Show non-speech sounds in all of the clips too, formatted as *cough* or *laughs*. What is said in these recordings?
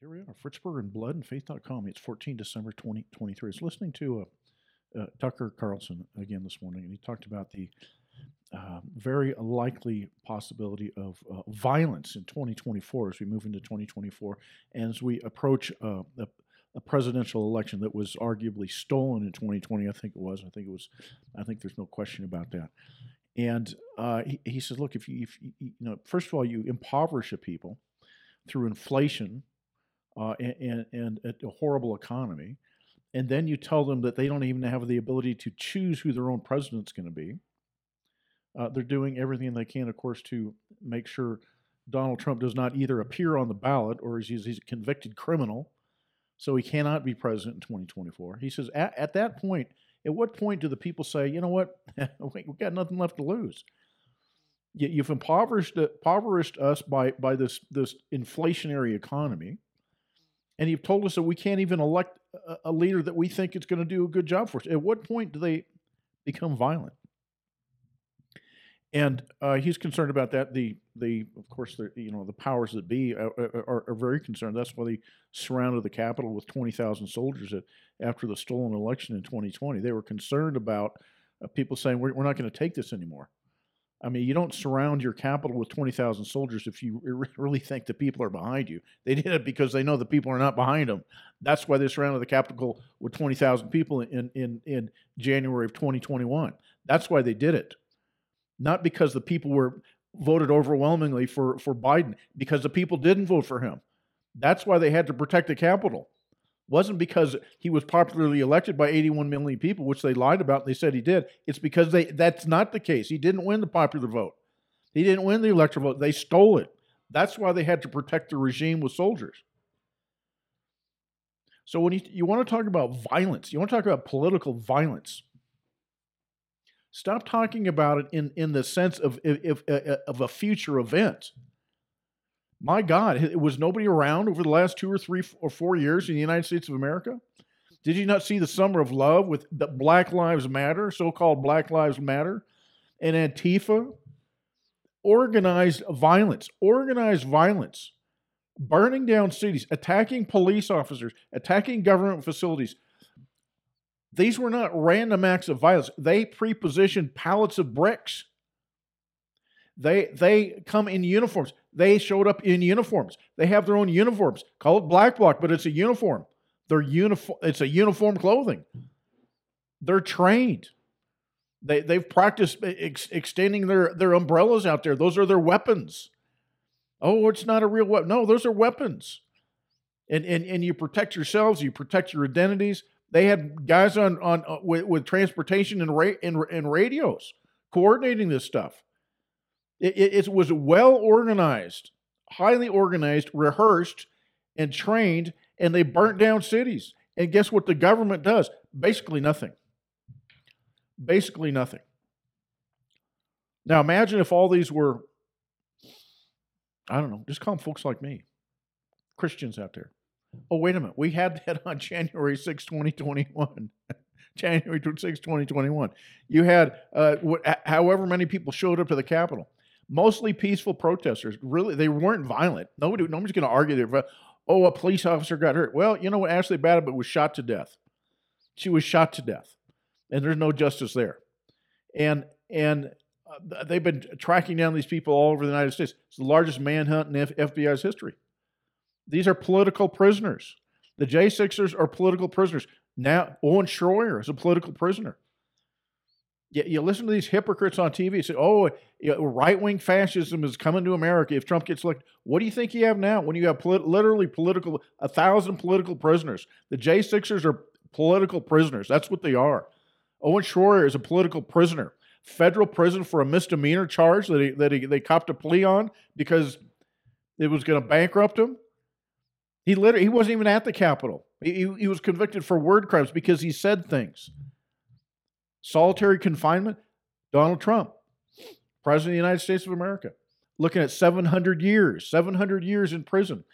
Here we are, Fritz Berg and Blood and Faith.com. It's 14 December 2023. I was listening to uh, uh, Tucker Carlson again this morning, and he talked about the uh, very likely possibility of uh, violence in 2024 as we move into 2024 and as we approach uh, a, a presidential election that was arguably stolen in 2020. I think it was. I think it was. I think there's no question about that. And uh, he, he says, look, if you, if you, you know, first of all, you impoverish a people through inflation uh, and, and, and a horrible economy, and then you tell them that they don't even have the ability to choose who their own president's going to be. Uh, they're doing everything they can, of course, to make sure Donald Trump does not either appear on the ballot or he's, he's a convicted criminal, so he cannot be president in 2024. He says, at, at that point, at what point do the people say, you know what, *laughs* we've got nothing left to lose? You've impoverished, impoverished us by, by this, this inflationary economy and you've told us that we can't even elect a, leader that we think is going to do a good job for us. At what point do they become violent? And uh, he's concerned about that. The the of course the you know the powers that be are, are, are very concerned. That's why they surrounded the Capitol with twenty thousand soldiers at, after the stolen election in 2020. They were concerned about uh, people saying we're, we're not going to take this anymore. I mean, you don't surround your capital with 20,000 soldiers if you really think the people are behind you. They did it because they know the people are not behind them. That's why they surrounded the Capitol with 20,000 people in, in, in January of 2021. That's why they did it. Not because the people were voted overwhelmingly for, for Biden, because the people didn't vote for him. That's why they had to protect the Capitol wasn't because he was popularly elected by 81 million people, which they lied about and they said he did. It's because they that's not the case. He didn't win the popular vote. He didn't win the electoral vote. They stole it. That's why they had to protect the regime with soldiers. So when you, you want to talk about violence, you want to talk about political violence. Stop talking about it in, in the sense of, of, uh, uh, of a future event. My God, was nobody around over the last two or three or four years in the United States of America? Did you not see the summer of love with the Black Lives Matter, so called Black Lives Matter, and Antifa? Organized violence, organized violence, burning down cities, attacking police officers, attacking government facilities. These were not random acts of violence. They prepositioned pallets of bricks. They they come in uniforms. They showed up in uniforms. They have their own uniforms. Call it black bloc, but it's a uniform. They're uniform. It's a uniform clothing. They're trained. They they've practiced ex- extending their their umbrellas out there. Those are their weapons. Oh, it's not a real weapon. No, those are weapons. And and and you protect yourselves. You protect your identities. They had guys on on uh, with, with transportation and, ra- and and radios coordinating this stuff. It, it, was well organized, highly organized, rehearsed, and trained, and they burnt down cities. And guess what the government does? Basically nothing. Basically nothing. Now imagine if all these were, I don't know, just call them folks like me, Christians out there. Oh, wait a minute. We had that on *laughs* January 6, 2021. *laughs* January 6, 2021. You had uh, wh- however many people showed up to the Capitol mostly peaceful protesters. Really, they weren't violent. Nobody, nobody's going to argue there. Oh, a police officer got hurt. Well, you know what? Ashli Babbitt was shot to death. She was shot to death, and there's no justice there. And and uh, they've been tracking down these people all over the United States. It's the largest manhunt in F- FBI's history. These are political prisoners. The J6ers are political prisoners. Now, Owen Schroyer is a political prisoner you, you listen to these hypocrites on TV say, oh, right wing fascism is coming to America if Trump gets elected. What do you think you have now when you have polit- literally political, a thousand political prisoners? The J6ers are political prisoners. That's what they are. Owen Schroyer is a political prisoner. Federal prison for a misdemeanor charge that, he, that he, they copped a plea on because it was going to bankrupt him. He literally he wasn't even at the Capitol. He, he was convicted for word crimes because he said things. Solitary confinement, Donald Trump, President of the United States of America, looking at 700 years, 700 years in prison.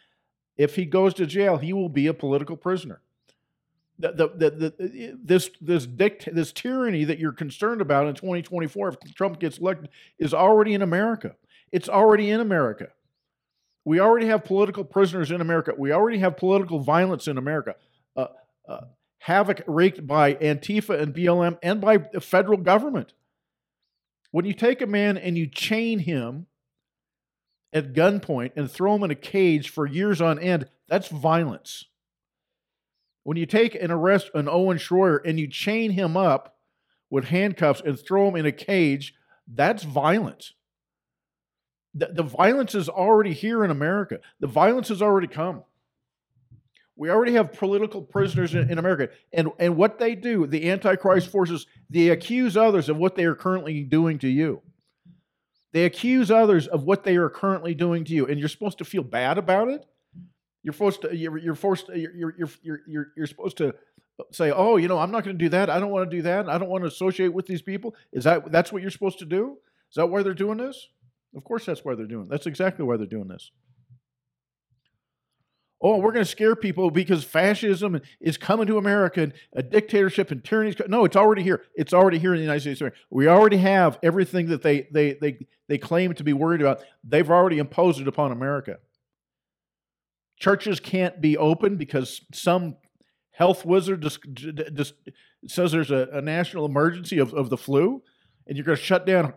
If he goes to jail, he will be a political prisoner. The, the, the, the, this this dict, this tyranny that you're concerned about in 2024, if Trump gets elected, is already in America. It's already in America. We already have political prisoners in America. We already have political violence in America. Uh, uh, havoc wreaked by Antifa and BLM and by the federal government. When you take a man and you chain him at gunpoint and throw him in a cage for years on end, that's violence. When you take and arrest an Owen Schroyer and you chain him up with handcuffs and throw him in a cage, that's violence. The, the violence is already here in America. The violence has already come. We already have political prisoners in, in, America. And, and what they do, the Antichrist forces, they accuse others of what they are currently doing to you. They accuse others of what they are currently doing to you. And you're supposed to feel bad about it. You're supposed to, you're, you're forced, you're, you're, you're, you're, you're supposed to say, oh, you know, I'm not going to do that. I don't want to do that. I don't want to associate with these people. Is that, that's what you're supposed to do? Is that why they're doing this? Of course, that's why they're doing. It. That's exactly why they're doing this oh, we're going to scare people because fascism is coming to America and a dictatorship and tyranny. No, it's already here. It's already here in the United States. We already have everything that they, they, they, they claim to be worried about. They've already imposed it upon America. Churches can't be open because some health wizard just, just says there's a, a national emergency of, of the flu, and you're going to shut down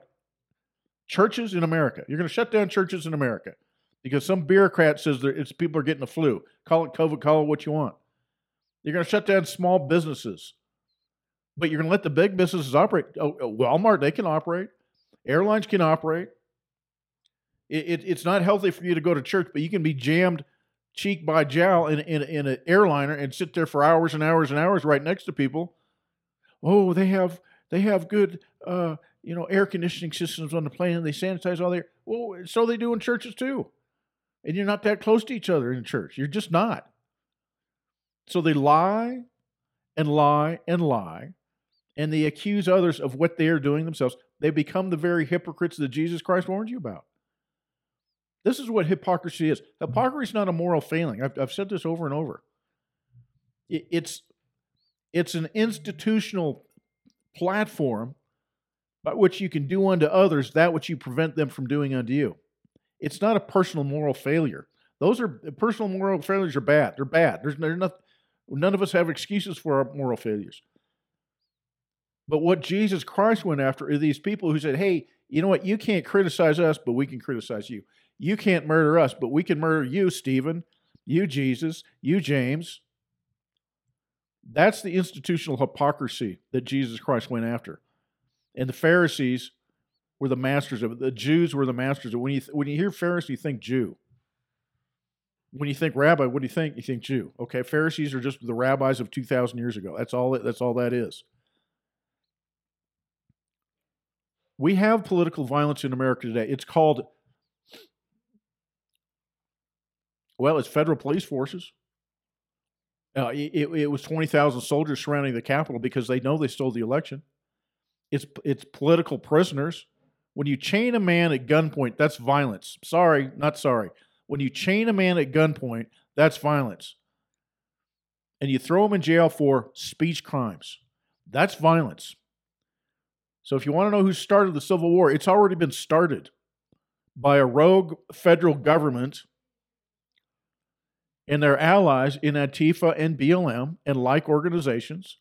churches in America. You're going to shut down churches in America because some bureaucrat says that it's people are getting the flu. Call it COVID, call it what you want. You're going to shut down small businesses, but you're going to let the big businesses operate. Oh, oh, Walmart, they can operate. Airlines can operate. It, it, it's not healthy for you to go to church, but you can be jammed cheek by jowl in, in, in an airliner and sit there for hours and hours and hours right next to people. Oh, they have they have good uh, you know air conditioning systems on the plane and they sanitize all their. Well, so they do in churches too and you're not that close to each other in church. You're just not. So they lie and lie and lie, and they accuse others of what they are doing themselves. They become the very hypocrites that Jesus Christ warned you about. This is what hypocrisy is. Hypocrisy is not a moral failing. I've, I've said this over and over. It, it's it's an institutional platform by which you can do unto others that which you prevent them from doing unto you. It's not a personal moral failure. Those are uh, personal moral failures are bad. They're bad. There's, there's not, none of us have excuses for our moral failures. But what Jesus Christ went after are these people who said, hey, you know what? You can't criticize us, but we can criticize you. You can't murder us, but we can murder you, Stephen, you, Jesus, you, James. That's the institutional hypocrisy that Jesus Christ went after. And the Pharisees were the masters of it. The Jews were the masters of it. When you, when you hear Pharisee, you think Jew. When you think rabbi, what do you think? You think Jew. Okay, Pharisees are just the rabbis of 2,000 years ago. That's all, that's all that is. We have political violence in America today. It's called, well, it's federal police forces. Uh, it, it was 20,000 soldiers surrounding the Capitol because they know they stole the election. It's, it's political prisoners when you chain a man at gunpoint, that's violence. Sorry, not sorry. When you chain a man at gunpoint, that's violence. And you throw him in jail for speech crimes, that's violence. So if you want to know who started the Civil War, it's already been started by a rogue federal government and their allies in Antifa and BLM and like organizations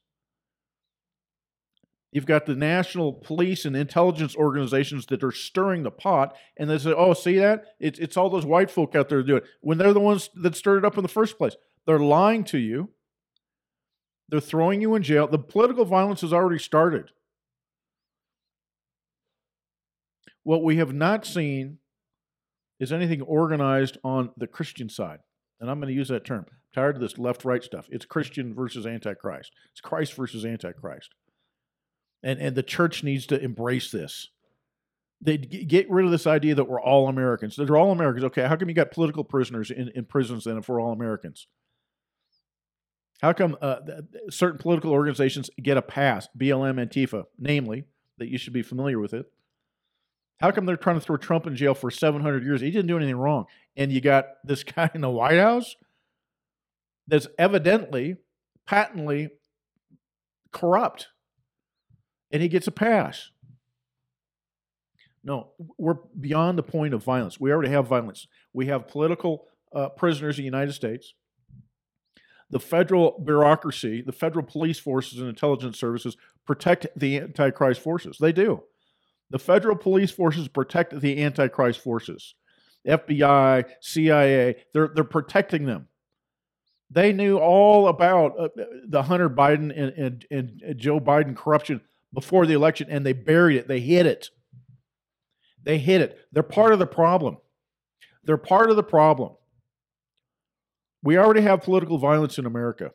You've got the national police and intelligence organizations that are stirring the pot, and they say, "Oh, see that? It's it's all those white folk out there doing it." When they're the ones that stirred it up in the first place, they're lying to you. They're throwing you in jail. The political violence has already started. What we have not seen is anything organized on the Christian side, and I'm going to use that term. I'm tired of this left-right stuff. It's Christian versus Antichrist. It's Christ versus Antichrist and and the church needs to embrace this. They get rid of this idea that we're all Americans. They're all Americans. Okay, how come you got political prisoners in, in prisons then if we're all Americans? How come uh, certain political organizations get a pass, BLM, Antifa, namely, that you should be familiar with it? How come they're trying to throw Trump in jail for 700 years? He didn't do anything wrong. And you got this *laughs* guy in the White House that's evidently, patently corrupt and he gets a pass. No, we're beyond the point of violence. We already have violence. We have political uh, prisoners in the United States. The federal bureaucracy, the federal police forces and intelligence services protect the Antichrist forces. They do. The federal police forces protect the Antichrist forces. FBI, CIA, they're, they're protecting them. They knew all about uh, the Hunter Biden and, and, and Joe Biden corruption before the election, and they buried it. They hid it. They hid it. They're part of the problem. They're part of the problem. We already have political violence in America.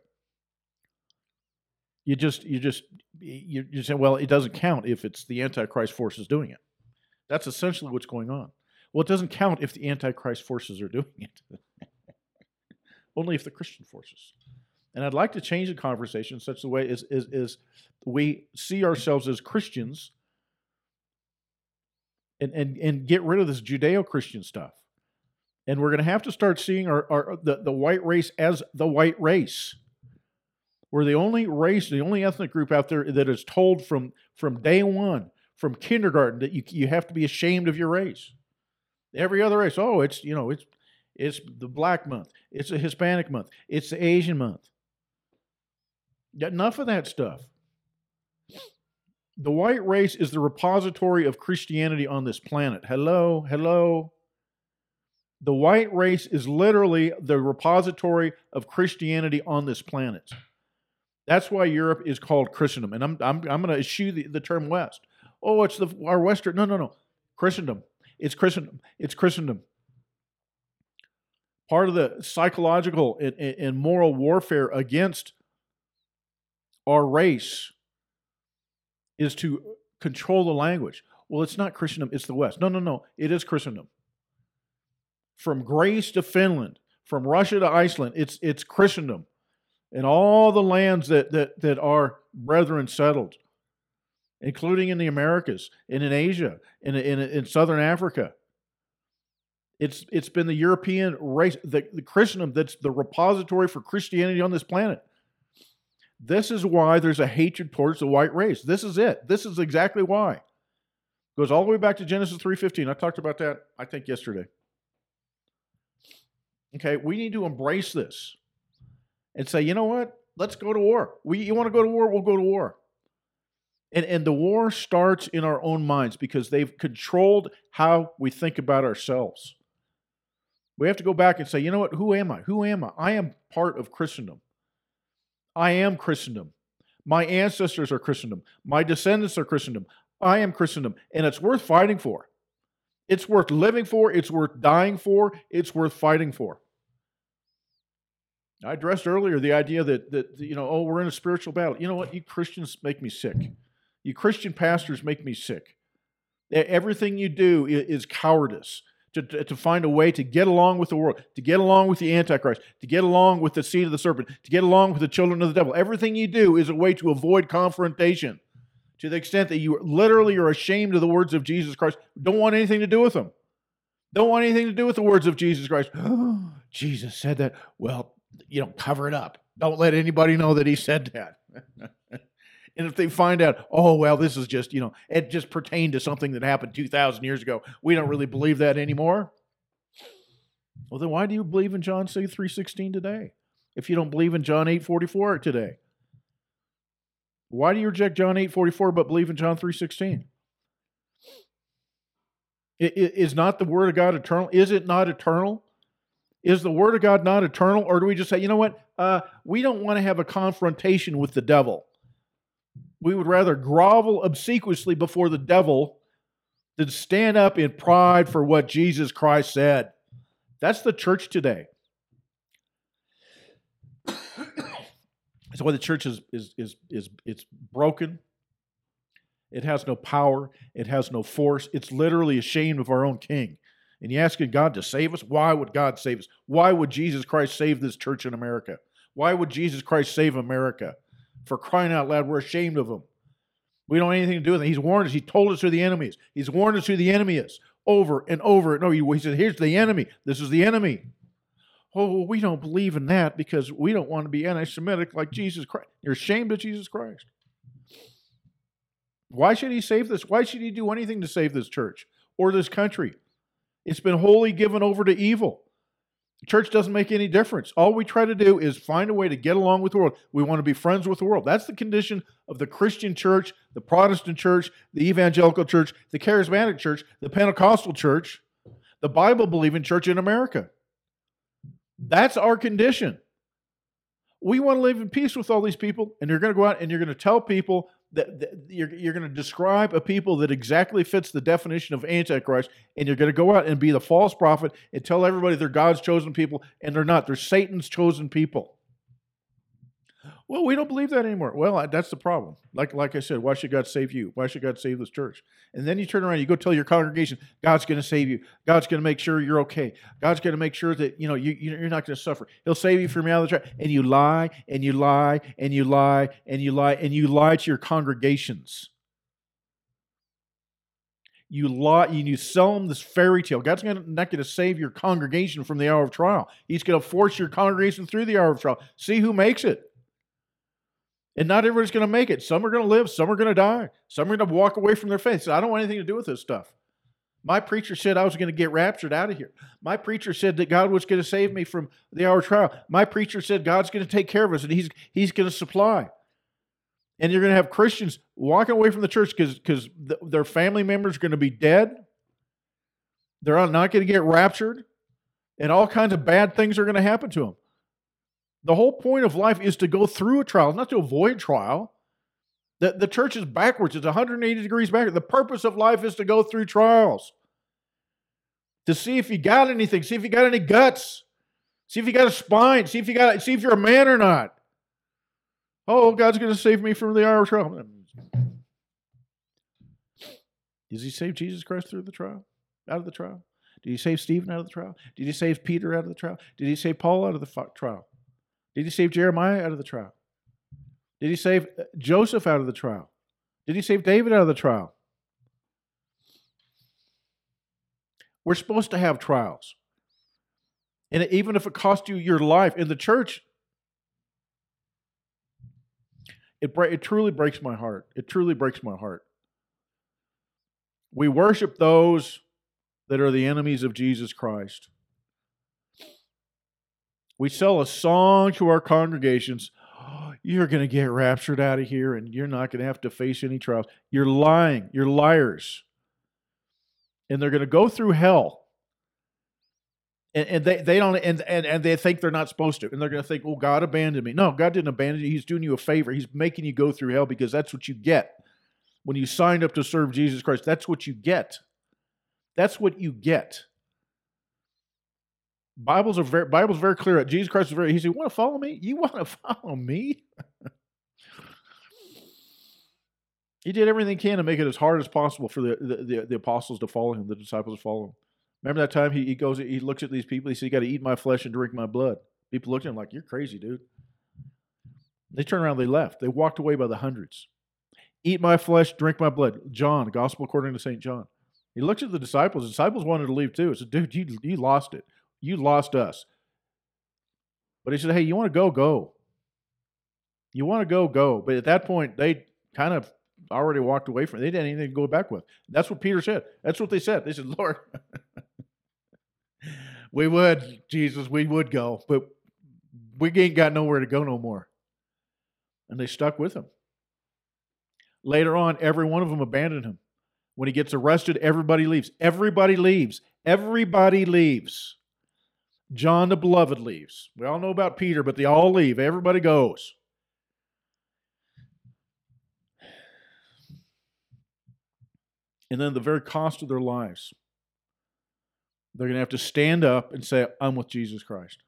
You just, you just, you, you say, well, it doesn't count if it's the Antichrist forces doing it. That's essentially what's going on. Well, it doesn't count if the Antichrist forces are doing it. *laughs* Only if the Christian forces. And I'd like to change the conversation such a way as, as, as we see ourselves as Christians and, and, and get rid of this Judeo Christian stuff. And we're going to have to start seeing our, our the, the white race as the white race. We're the only race, the only ethnic group out there that is told from, from day one, from kindergarten, that you, you have to be ashamed of your race. Every other race, oh, it's you know, it's it's the black month, it's a Hispanic month, it's the Asian month. Enough of that stuff. The white race is the repository of Christianity on this planet. Hello, hello. The white race is literally the repository of Christianity on this planet. That's why Europe is called Christendom. And I'm, I'm, I'm going to eschew the, the term West. Oh, it's the, our Western. No, no, no. Christendom. It's Christendom. It's Christendom. Part of the psychological and, and moral warfare against our race is to control the language. Well, it's not Christendom, it's the West. No, no, no. It is Christendom. From Greece to Finland, from Russia to Iceland, it's it's Christendom. And all the lands that that that our brethren settled including in the Americas and in Asia and in, in, in, Southern Africa. It's, it's been the European race, the, the Christendom that's the repository for Christianity on this planet. This is why there's a hatred towards the white race. This is it. This is exactly why. It goes all the way back to Genesis 3:15. I talked about that I think yesterday. Okay, we need to embrace this and say, you know what? Let's go to war. We, you want to go to war? We'll go to war. And, and the war starts in our own minds because they've controlled how we think about ourselves. We have to go back and say, you know what? Who am I? Who am I? I am part of Christendom. I am Christendom. My ancestors are Christendom. My descendants are Christendom. I am Christendom. And it's worth fighting for. It's worth living for. It's worth dying for. It's worth fighting for. I addressed earlier the idea that, that you know, oh, we're in a spiritual battle. You know what? You Christians make me sick. You Christian pastors make me sick. Everything you do is cowardice. To, to, find a way to get along with the world, to get along with the Antichrist, to get along with the seed of the serpent, to get along with the children of the devil. Everything you do is a way to avoid confrontation to the extent that you literally are ashamed of the words of Jesus Christ, don't want anything to do with them. Don't want anything to do with the words of Jesus Christ. *gasps* Jesus said that. Well, you know, cover it up. Don't let anybody know that he said that. *laughs* And if they find out, oh, well, this is just, you know, it just pertained to something that happened 2,000 years ago, we don't really believe that anymore. Well, then why do you believe in John 3.16 today? If you don't believe in John 8.44 today? Why do you reject John 8.44 but believe in John 3.16? Is not the Word of God eternal? Is it not eternal? Is the Word of God not eternal? Or do we just say, you know what? Uh, we don't want to have a confrontation with the devil. We would rather grovel obsequiously before the devil than stand up in pride for what Jesus Christ said. That's the church today. *coughs* That's why the church is, is, is, is it's broken. It has no power. It has no force. It's literally ashamed of our own king. And you asking God to save us? Why would God save us? Why would Jesus Christ save this church in America? Why would Jesus Christ save America? For crying out loud, we're ashamed of him. We don't have anything to do with it. He's warned us. He told us who the enemy is. He's warned us who the enemy is over and over over. He said, Here's the enemy. This is the enemy. Oh, we don't believe in that because we don't want to be anti Semitic like Jesus Christ. You're ashamed of Jesus Christ. Why should he save this? Why should he do anything to save this church? or this country. It's been wholly given over to evil. Church doesn't make any difference. All we try to do is find a way to get along with the world. We want to be friends with the world. That's the condition of the Christian church, the Protestant church, the evangelical church, the charismatic church, the Pentecostal church, the Bible believing church in America. That's our condition. We want to live in peace with all these people, and you're going to go out and you're going to tell people that, that you're, you're going to describe a people that exactly fits the definition of Antichrist, and you're going to go out and be the false prophet and tell everybody they're God's chosen people, and they're not. They're Satan's chosen people. Well, we don't believe that anymore. Well, that's the problem. Like, like I said, why should God save you? Why should God save this church? And then you turn around, you go tell your congregation, God's going to save you. God's going to make sure you're okay. God's going to make sure that you know you, you're not going to suffer. He'll save you from out of the trap. And you lie and you lie and you lie and you lie and you lie to your congregations. You lie and you sell them this fairy tale. God's not going to save your congregation from the hour of trial. He's going to force your congregation through the hour of trial. See who makes it. And not everybody's going to make it. Some are going to live, some are going to die, some are going to walk away from their faith. So I don't want anything to do with this stuff. My preacher said I was going to get raptured out of here. My preacher said that God was going to save me from the hour of trial. My preacher said God's going to take care of us and He's He's going to supply. And you're going to have Christians walking away from the church because the, their family members are going to be dead. They're not going to get raptured, and all kinds of bad things are going to happen to them. The whole point of life is to go through a trial, not to avoid trial. The, the church is backwards, it's 180 degrees backwards. The purpose of life is to go through trials, to see if you got anything, see if you got any guts, see if you got a spine, see if you got see if you're a man or not. Oh, God's going to save me from the hour of trial. Does he save Jesus Christ through the trial? Out of the trial? Did he save Stephen out of the trial? Did he save Peter out of the trial? Did he save Paul out of the trial? Did he save Jeremiah out of the trial? Did he save uh, Joseph out of the trial? Did he save David out of the trial? We're supposed to have trials. And even if it costs you your life in the church, it, it truly breaks my heart. It truly breaks my heart. We worship those that are the enemies of Jesus Christ. We sell a song to our congregations. *gasps* You're going to get raptured out of here and you're not going to have to face any trials. You're lying. You're liars. And they're going to go through hell. And, and they, they don't and, and, and they think they're not supposed to. And they're going to think, well, God abandoned me. No, God didn't abandon you. He's doing you a favor. He's making you go through hell because that's what you get. When you signed up to serve Jesus Christ, that's what you get. That's what you get. Bibles are very Bible's very clear. Jesus Christ is very. He said, "You want to follow me? You want to *laughs* follow me?" *laughs* he did everything he can to make it as hard as possible for the, the, the, the, apostles to follow him, the disciples to follow him. Remember that time he, he goes, he looks at these people. He said, "You got to eat my flesh and drink my blood." People looked at him like, "You're crazy, dude." They turned around. They left. They walked away by the hundreds. Eat my flesh, drink my blood. John, Gospel according to Saint John. He looked at the disciples. The disciples wanted to leave too. He said, "Dude, you you lost it." You lost us. But he said, Hey, you want to go? Go. You want to go? Go. But at that point, they kind of already walked away from it. They didn't even anything to go back with. That's what Peter said. That's what they said. They said, Lord, *laughs* we would, Jesus, we would go, but we ain't got nowhere to go no more. And they stuck with him. Later on, every one of them abandoned him. When he gets arrested, everybody leaves. Everybody leaves. Everybody leaves. John the Beloved leaves. We all know about Peter, but they all leave. Everybody goes. And then the very cost of their lives, they're going to have to stand up and say, I'm with Jesus Christ.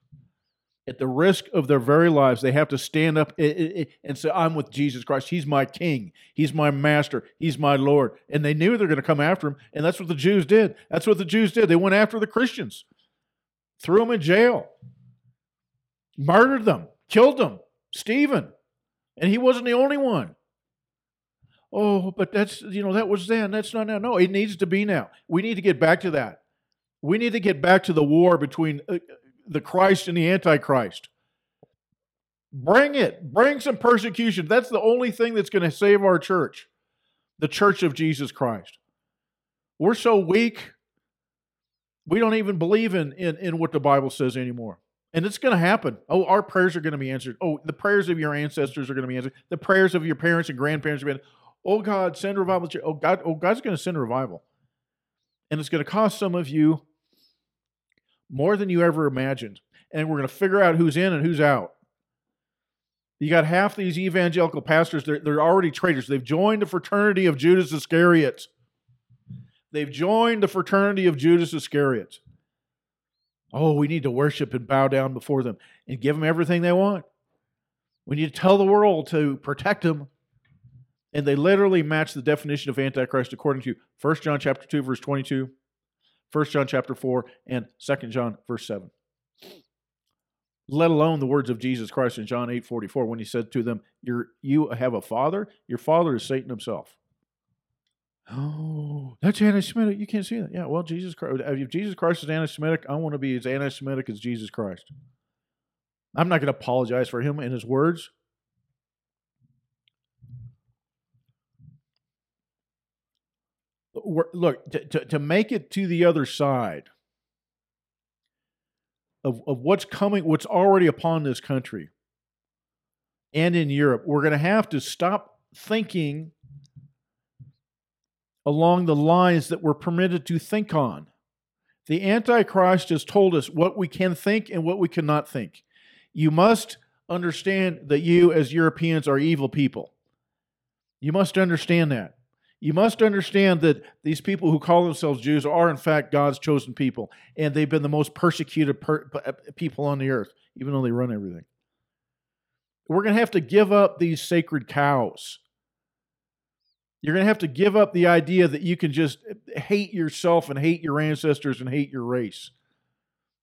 At the risk of their very lives, they have to stand up and say, I'm with Jesus Christ. He's my king. He's my master. He's my Lord. And they knew they're going to come after him. And that's what the Jews did. That's what the Jews did. They went after the Christians threw them in jail, murdered them, killed them. Stephen. And he wasn't the only one. Oh, but that's, you know, that was then. That's not now. No, it needs to be now. We need to get back to that. We need to get back to the war between uh, the Christ and the Antichrist. Bring it. Bring some persecution. That's the only thing that's going to save our church, the church of Jesus Christ. We're so weak, we don't even believe in, in, in what the Bible says anymore. And it's going to happen. Oh, our prayers are going to be answered. Oh, the prayers of your ancestors are going to be answered. The prayers of your parents and grandparents are going to be Oh, God, send revival. Oh, God, oh, God's going to send revival. And it's going to cost some of you more than you ever imagined. And we're going to figure out who's in and who's out. You got half these evangelical pastors, they're, they're already traitors. They've joined the fraternity of Judas Iscariot. They've joined the fraternity of Judas Iscariot. Oh, we need to worship and bow down before them and give them everything they want. We need to tell the world to protect them. And they literally match the definition of Antichrist according to 1 John chapter 2, verse 22, 1 John chapter 4, and 2 John verse 7. Let alone the words of Jesus Christ in John 8 44 when he said to them, You're, You have a father, your father is Satan himself. Oh, that's anti-Semitic. You can't see that. Yeah, well, Jesus Christ. If Jesus Christ is anti-Semitic, I want to be as anti-Semitic as Jesus Christ. I'm not going to apologize for him and his words. Look, to, to, to make it to the other side of, of what's coming, what's already upon this country and in Europe, we're going to have to stop thinking along the lines that we're permitted to think on. The Antichrist has told us what we can think and what we cannot think. You must understand that you, as Europeans, are evil people. You must understand that. You must understand that these people who call themselves Jews are, in fact, God's chosen people, and they've been the most persecuted per- uh, people on the earth, even though they run everything. We're going to have to give up these sacred cows you're going to have to give up the idea that you can just hate yourself and hate your ancestors and hate your race.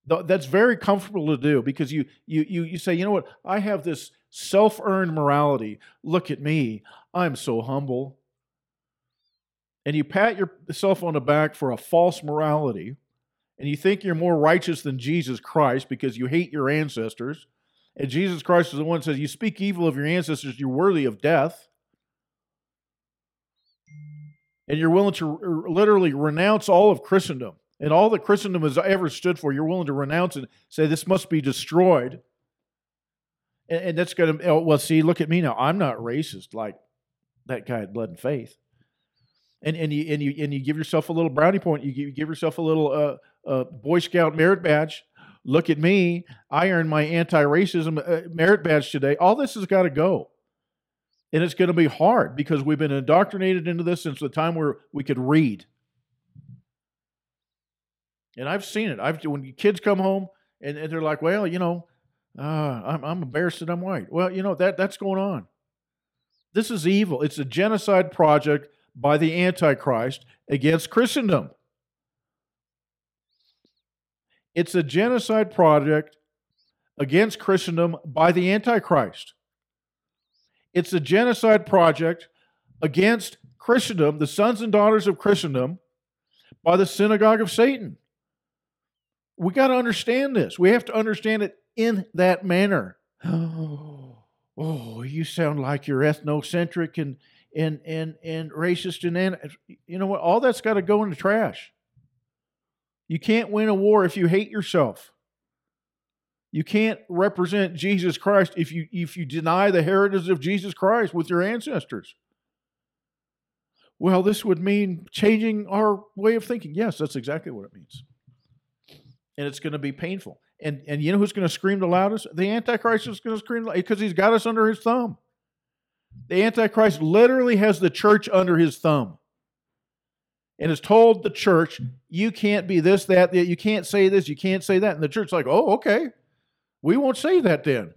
That's very comfortable to do because you you you you say, you know what? I have this self-earned morality. Look at me. I'm so humble. And you pat yourself on the back for a false morality, and you think you're more righteous than Jesus Christ because you hate your ancestors. And Jesus Christ is the one who says, You speak evil of your ancestors, you're worthy of death and you're willing to literally renounce all of Christendom and all that Christendom has ever stood for, you're willing to renounce and say this must be destroyed. And, and that's going to, oh, well, see, look at me now. I'm not racist like that guy at blood and faith. And, and, you, and, you, and you give yourself a little brownie point. You give, you give yourself a little uh, uh, Boy Scout merit badge. Look at me. I earned my anti racism uh, merit badge today. All this has got to go. And it's going to be hard because we've been indoctrinated into this since the time where we could read. And I've seen it. I've when kids come home and, and they're like, "Well, you know, uh, I'm, I'm embarrassed that I'm white." Well, you know that that's going on. This is evil. It's a genocide project by the Antichrist against Christendom. It's a genocide project against Christendom by the Antichrist. It's a genocide project against Christendom, the sons and daughters of Christendom, by the synagogue of Satan. We got to understand this. We have to understand it in that manner. *gasps* Oh, oh, you sound like you're ethnocentric and and and and racist and you know what? All that's got to go in the trash. You can't win a war if you hate yourself. You can't represent Jesus Christ if you if you deny the heritage of Jesus Christ with your ancestors. Well, this would mean changing our way of thinking. Yes, that's exactly what it means. And it's going to be painful. And and you know who's going to scream the loudest? The Antichrist is going to scream because he's got us under his thumb. The Antichrist literally has the church under his thumb and has told the church, you can't be this, that, that, you can't say this, you can't say that. And the church's like, oh, okay. We won't say that then.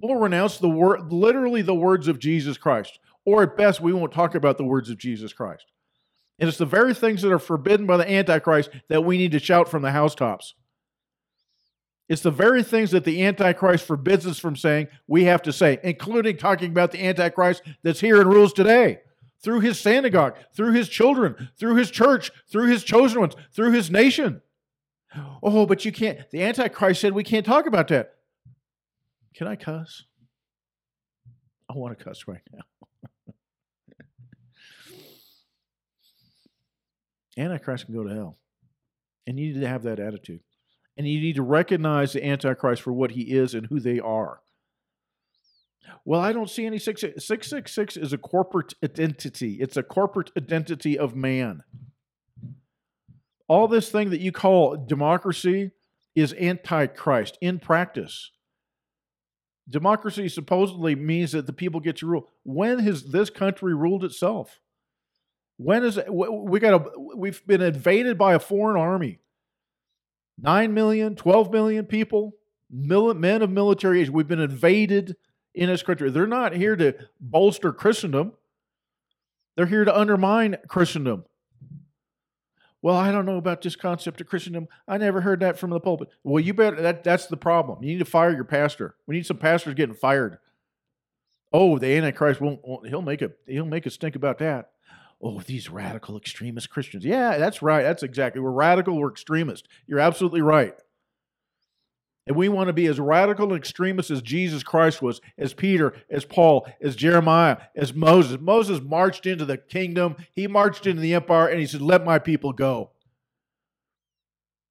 We'll renounce the word, literally the words of Jesus Christ. Or at best, we won't talk about the words of Jesus Christ. And it's the very things that are forbidden by the Antichrist that we need to shout from the housetops. It's the very things that the Antichrist forbids us from saying we have to say, including talking about the Antichrist that's here and rules today through his synagogue, through his children, through his church, through his chosen ones, through his nation. Oh, but you can't. The Antichrist said we can't talk about that. Can I cuss? I want to cuss right now. Antichrist can go to hell. And you need to have that attitude. And you need to recognize the Antichrist for what he is and who they are. Well, I don't see any 666 is a corporate identity. It's a corporate identity of man. All this thing that you call democracy is antichrist in practice. Democracy supposedly means that the people get to rule. When has this country ruled itself? When is it, we got a, we've been invaded by a foreign army. 9 million, 12 million people, men of military age. We've been invaded in this country. They're not here to bolster Christendom. They're here to undermine Christendom. Well, I don't know about this concept of Christendom. I never heard that from the pulpit. Well, you better that that's the problem. You need to fire your pastor. We need some pastors getting fired. Oh, the Antichrist won't, won't he'll make a he'll make a stink about that. Oh, these radical extremist Christians. Yeah, that's right. That's exactly. We're radical, we're extremist. You're absolutely right. And we want to be as radical and extremist as Jesus Christ was, as Peter, as Paul, as Jeremiah, as Moses. Moses marched into the kingdom, he marched into the empire, and he said, Let my people go.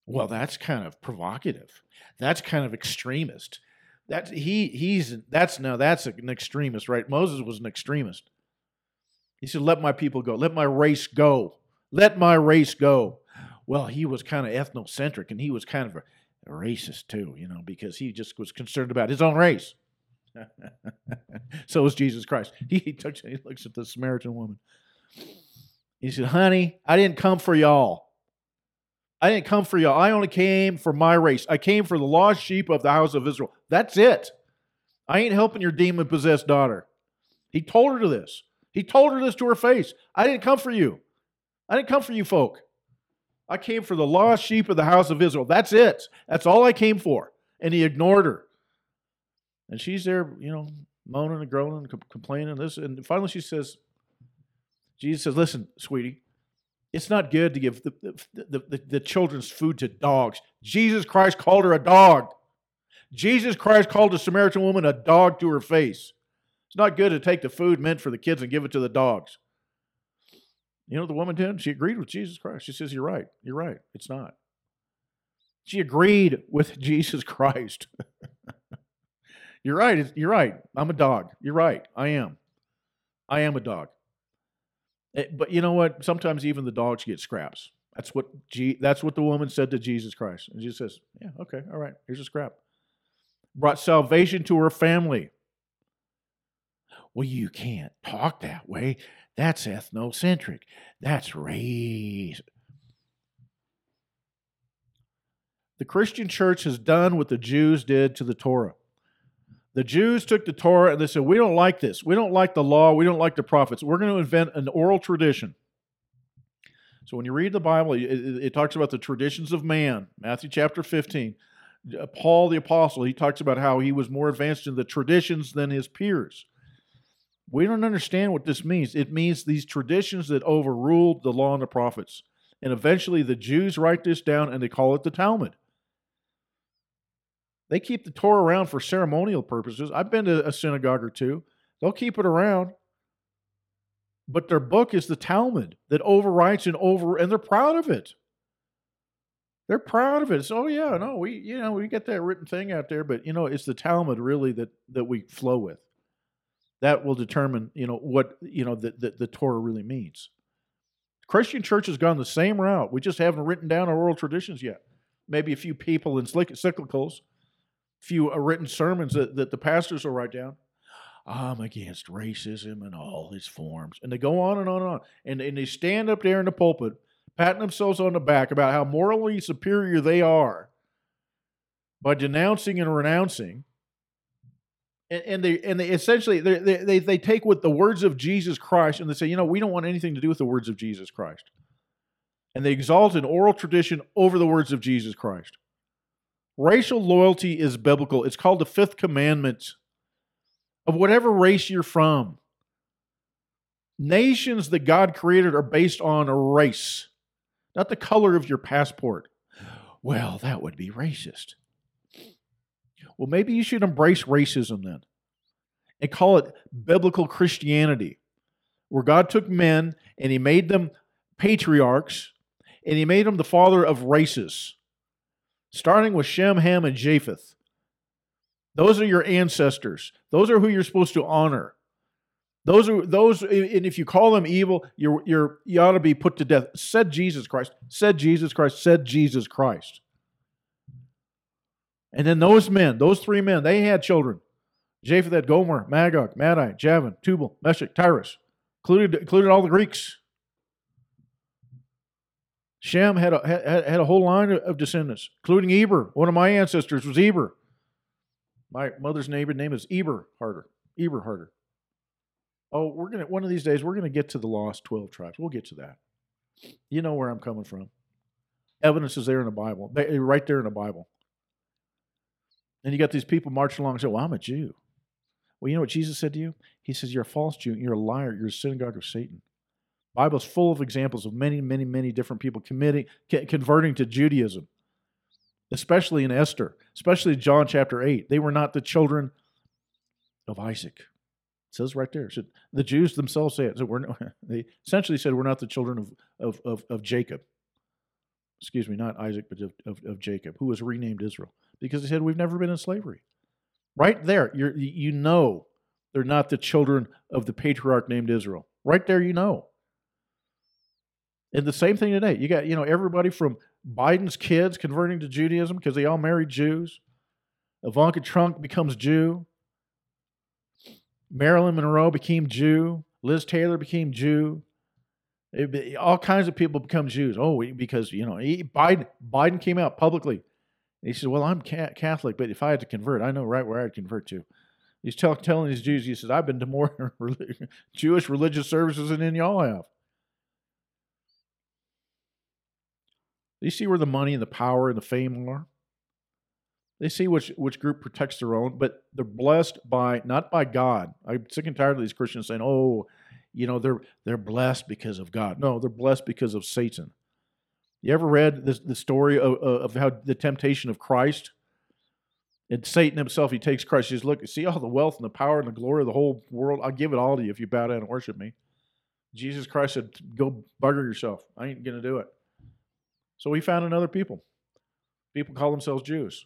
Well, that's kind of provocative. That's kind of extremist. That's he he's that's now that's an extremist, right? Moses was an extremist. He said, Let my people go, let my race go. Let my race go. Well, he was kind of ethnocentric and he was kind of a racist too, you know, because he just was concerned about his own race. *laughs* so was Jesus Christ. *laughs* He, he, he looks at the Samaritan woman. He said, Honey, I didn't come for y'all. I didn't come for y'all. I only came for my race. I came for the lost sheep of the house of Israel. That's it. I ain't helping your demon possessed daughter. He told her this. He told her this to her face. I didn't come for you. I didn't come for you folk. I came for the lost sheep of the house of Israel. That's it. That's all I came for. And he ignored her. And she's there, you know, moaning and groaning, and complaining. This, and finally she says, Jesus says, "Listen, sweetie, it's not good to give the, the, the, the, children's food to dogs. Jesus Christ called her a dog. Jesus Christ called a Samaritan woman a dog to her face. It's not good to take the food meant for the kids and give it to the dogs. You know the woman did? She agreed with Jesus Christ. She says, You're right. You're right. It's not. She agreed with *laughs* Jesus Christ. *laughs* You're right. You're right. I'm a dog. You're right. I am. I am a dog. Eh, but you know what? Sometimes even the dogs get scraps. That's what G, that's what the woman said to Jesus Christ. And Jesus says, "Yeah, okay, all right. Here's a scrap." Brought salvation to her family. Well, you can't talk that way. That's ethnocentric. That's race. The Christian church has done what the Jews did to the Torah. The Jews took the Torah and they said, We don't like this. We don't like the law. We don't like the prophets. We're going to invent an oral tradition. So when you read the Bible, it, it, talks about the traditions of man, Matthew chapter 15. Uh, Paul the Apostle, he talks about how he was more advanced in the traditions than his peers. We don't understand what this means. It means these traditions that overruled the law and the prophets. And eventually the Jews write this down and they call it the Talmud. They keep the Torah around for ceremonial purposes. I've been to a synagogue or two. They'll keep it around. But their book is the Talmud that overwrites and over and they're proud of it. They're proud of it. So oh yeah, no, we you know, we get that written thing out there, but you know, it's the Talmud really that that we flow with that will determine you know what you know the, the, the Torah really means. Christian church has gone the same route. We just haven't written down our oral traditions yet. Maybe a few people in cyclicals, a few uh, written sermons that, that the pastors will write down. I'm against racism in all its forms. And they go on and on and on. And, and they stand up there in the pulpit, patting themselves on the back about how morally superior they are by denouncing and renouncing and, and they and they essentially they, they they take with the words of Jesus Christ and they say, you know, we don't want anything to do with the words of Jesus Christ, and they exalt an oral tradition over the words of Jesus Christ. Racial loyalty is biblical. It's called the fifth commandment of whatever race you're from. Nations that God created are based on race, not the color of your passport. Well, that would be racist. Well, maybe you should embrace racism then and call it biblical Christianity, where God took men and he made them patriarchs and he made them the father of races, starting with Shem, Ham, and Japheth. Those are your ancestors. Those are who you're supposed to honor. Those are those, and if you call them evil, you're you're you ought to be put to death. Said Jesus Christ. Said Jesus Christ. Said Jesus Christ. And then those men, those three men, they had children. Japheth, Gomer, Magog, Madai, Javan, Tubal, Meshech, Tyrus, included included all the Greeks. Shem had a, had, had a whole line of descendants, including Eber. One of my ancestors was Eber. My mother's neighbor name is Eber Harder. Eber Harder. Oh, we're gonna one of these days we're gonna get to the lost twelve tribes. We'll get to that. You know where I'm coming from. Evidence is there in the Bible, right there in the Bible. And you got these people marching along and say, "Well, I'm a Jew." Well, you know what Jesus said to you? He says, "You're a false Jew. You're a liar. You're a synagogue of Satan." Bible's full of examples of many, many, many different people committing, converting to Judaism, especially in Esther, especially John chapter 8. They were not the children of Isaac. It says right there. The Jews themselves say it. So we're *laughs* they essentially said we're not the children of, of, of, of Jacob. Excuse me, not Isaac, but of, of, of, Jacob, who was renamed Israel. Because they said we've never been in slavery. Right there, you you know they're not the children of the patriarch named Israel. Right there, you know. And the same thing today. You got, you know, everybody from Biden's kids converting to Judaism because they all married Jews. Ivanka Trump becomes Jew. Marilyn Monroe became Jew. Liz Taylor became Jew. It, all kinds of people become Jews. Oh, because you know Biden Biden came out publicly. He said, "Well, I'm Catholic, but if I had to convert, I know right where I'd convert to." He's tell, telling these Jews, he says, "I've been to more *laughs* Jewish religious services than any y'all have." They see where the money and the power and the fame are. They see which, which group protects their own, but they're blessed by not by God. I'm sick and tired of these Christians saying, "Oh, you know, they're they're blessed because of God." No, they're blessed because of Satan. You ever read this, the story of, of how the temptation of Christ? And Satan himself, he takes Christ. He says, Look, see all the wealth and the power and the glory of the whole world? I'll give it all to you if you bow down and worship me. Jesus Christ said, Go bugger yourself. I ain't going to do it. So we found another people. People call themselves Jews.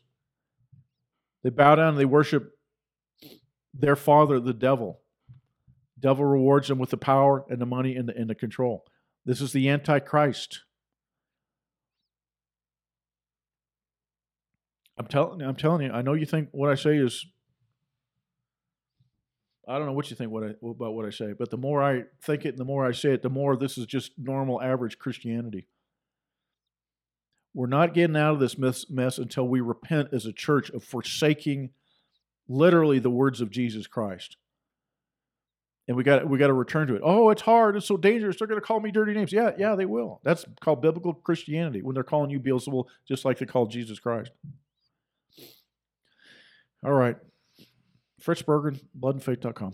They bow down and they worship their father, the devil. Devil rewards them with the power and the money and the, and the control. This is the Antichrist. I'm telling I'm telling you, I know you think what I say is I don't know what you think what I, about what I say, but the more I think it and the more I say it, the more this is just normal average Christianity. We're not getting out of this mess, mess until we repent as a church of forsaking literally the words of Jesus Christ. And we got we got to return to it. Oh, it's hard. It's so dangerous. They're going to call me dirty names. Yeah, yeah, they will. That's called biblical Christianity when they're calling you Beelzebul, just like they called Jesus Christ. All right. Fritz Bergen, bloodandfaith.com.